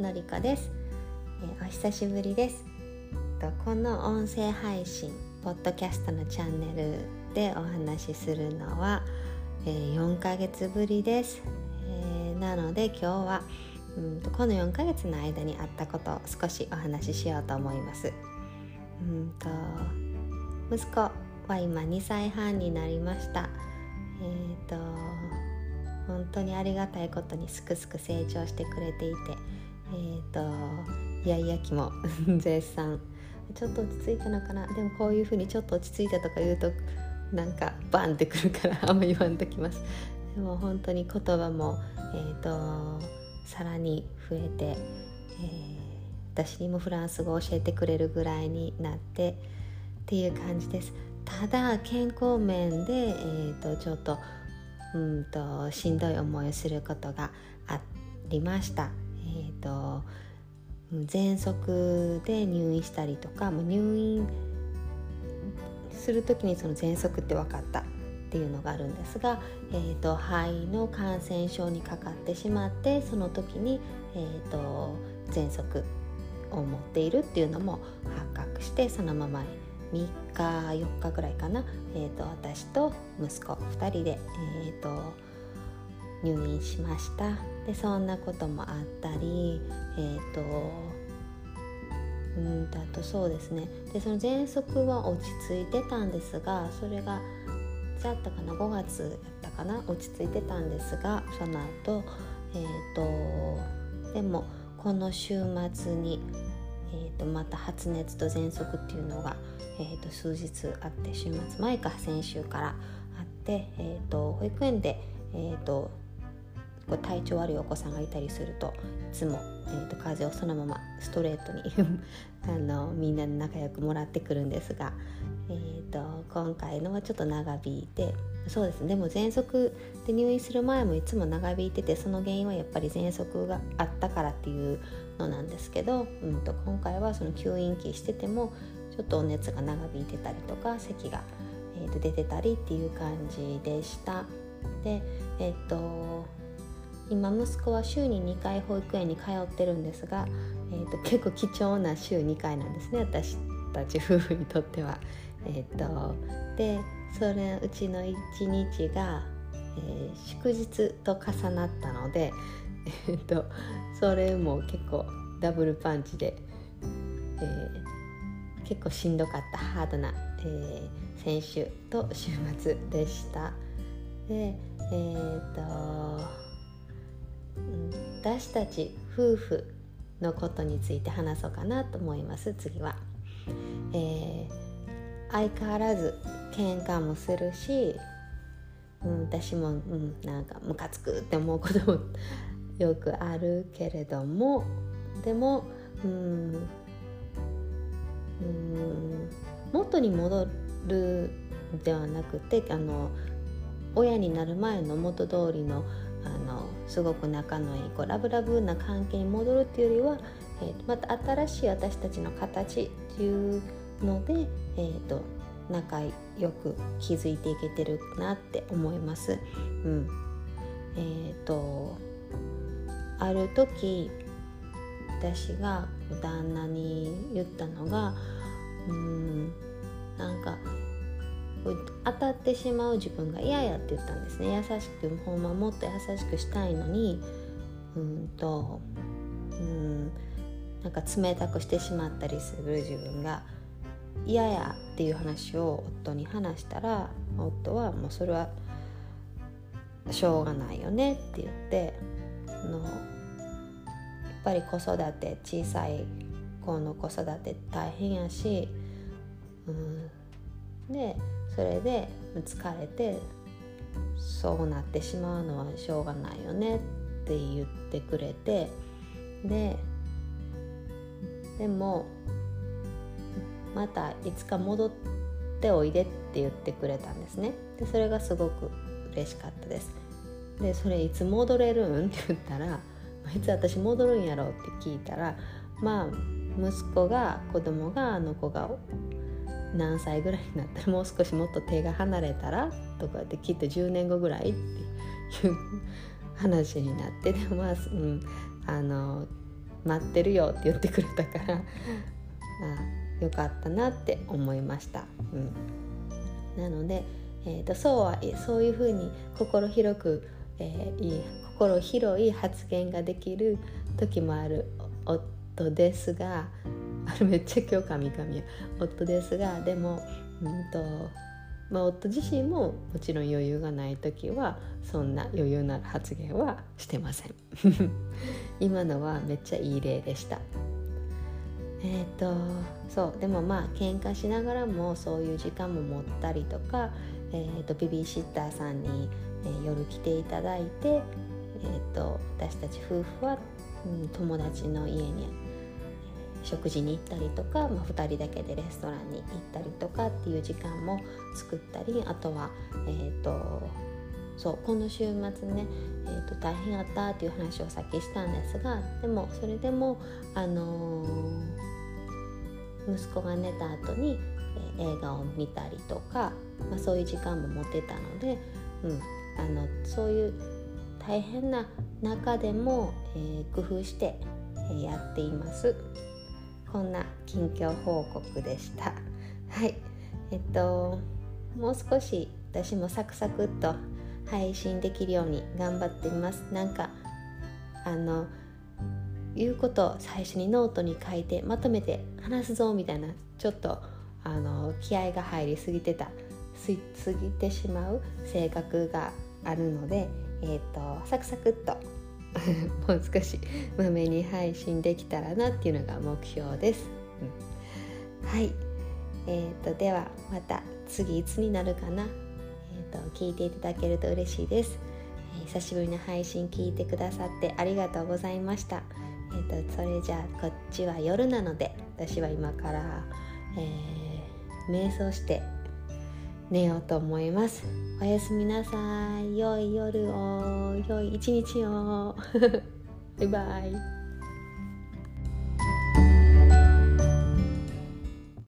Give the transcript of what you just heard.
のりこです、えー、お久しぶりです。とこの音声配信ポッドキャストのチャンネルでお話しするのは、えー、4ヶ月ぶりです、えー、なので今日はうんとこの4ヶ月の間にあったことを少しお話ししようと思います。うんと息子は今2歳半になりました。えっ、ー、と本当にありがたいことにすくすく成長してくれていてえっ、ー、とイヤイヤ期も 絶賛ちょっと落ち着いたのかな？でもこういうふうにちょっと落ち着いたとか言うとなんかバンってくるから あんま言わんときます。でも本当に言葉もえっ、ー、とさらに増えて、えー、私にもフランス語を教えてくれるぐらいになってっていう感じです。ただ健康面で、えーとちょっとうんとしんどい思いをすることがありました。えーと、喘息で入院したりとかもう入院する時にその喘息って分かったっていうのがあるんですが、えーと、肺の感染症にかかってしまってその時に、えーと、喘息を持っているっていうのも発覚してそのまま3日4日ぐらいかな、えーと、私と息子2人で、えーと、入院しました。でそんなこともあったりえっ、ー、とうんあとそうですね。でその喘息は落ち着いてたんですがそれがいつやったかな？5月やったかな？落ち着いてたんですがその後えっ、ー、とでもこの週末に、えー、とまた発熱と喘息っていうのがえーと、数日あって週末前か先週からあって、えーと、保育園で、えーと、と体調悪いお子さんがいたりするといつも、えー、と風邪をそのままストレートに あのみんなで仲良くもらってくるんですが、えー、と今回のはちょっと長引いてそうですね。でも喘息で入院する前もいつも長引いててその原因はやっぱり喘息があったからっていうのなんですけど、うんと、今回はその吸引期しててもちょっとお熱が長引いてたりとか咳が、えー、と出てたりっていう感じでした。でえっ、ー、と今息子は週に2回保育園に通ってるんですが、えーと、結構貴重な週2回なんですね私たち夫婦にとっては。えーと、でそれうちの1日が、えー、祝日と重なったので、えーとそれも結構ダブルパンチで、えー、結構しんどかったハードな、えー、先週と週末でした。でえーと、私たち夫婦のことについて話そうかなと思います次は。えー、相変わらず喧嘩もするし、うん、私も、うん、なんかムカつくって思うこともよくあるけれどもでも、うん、うん元に戻るではなくてあの親になる前の元通りのあのすごく仲のいいこうラブラブな関係に戻るっていうよりは、えー、また新しい私たちの形っていうので、えーと、仲良く築いていけてるなって思います。うん、えっ、ー、とある時私が旦那に言ったのがうんなんか当たってしまう自分が嫌やって言ったんですね。優しくほんまもっと優しくしたいのにうんとうんなんか冷たくしてしまったりする自分が嫌やっていう話を夫に話したら夫はもうそれはしょうがないよねって言ってあのやっぱり子育て小さい子の子育て大変やし、うん、でそれで疲れてそうなってしまうのはしょうがないよねって言ってくれてででもまたいつか戻っておいでって言ってくれたんですね。でそれがすごく嬉しかったです。でそれいつ戻れるん？って言ったらいつ私戻るんやろ？うって聞いたらまあ息子が子供があの子が何歳ぐらいになったらもう少しもっと手が離れたらとかってきっと10年後ぐらいっていう話になってでもまあ、うん、あの待ってるよって言ってくれたからあよかったなって思いました。うん、なので、えーと、そうはそういうふうに心広く、えー、いい心広い発言ができる時もある夫ですがあ れめっちゃ今日神々や夫ですがでも、うんとまあ、夫自身ももちろん余裕がない時はそんな余裕なる発言はしてません。今のはめっちゃいい例でした。えっ、ー、とそうでもまあ喧嘩しながらもそういう時間も持ったりとか、えーと、ベビーシッターさんに、えー、夜来ていただいて、えーと、私たち夫婦は、うん、友達の家に食事に行ったりとか、まあ、2人だけでレストランに行ったりとかっていう時間も作ったりあとは、えーと、そうこの週末ね、えーと、大変やったっていう話をさっきしたんですがでもそれでも、あのー、息子が寝た後に、えー、映画を見たりとか、まあ、そういう時間も持てたので、うん、あのそういう大変な中でも、えー、工夫して、えやっています。こんな近況報告でした。はい。えっともう少し私もサクサクっと配信できるように頑張っています。なんかあの言うことを最初にノートに書いてまとめて話すぞみたいなちょっとあの気合が入りすぎてたすぎてしまう性格があるので、えーとサクサクっと もう少しまめに配信できたらなっていうのが目標です。はい。えーと、ではまた次いつになるかな、えーと、聞いていただけると嬉しいです、えー、久しぶりの配信聞いてくださってありがとうございました、えーと、それじゃあこっちは夜なので私は今から、えー、瞑想して寝ようと思います。おやすみなさい。良い夜を。良い一日を。バイバイ。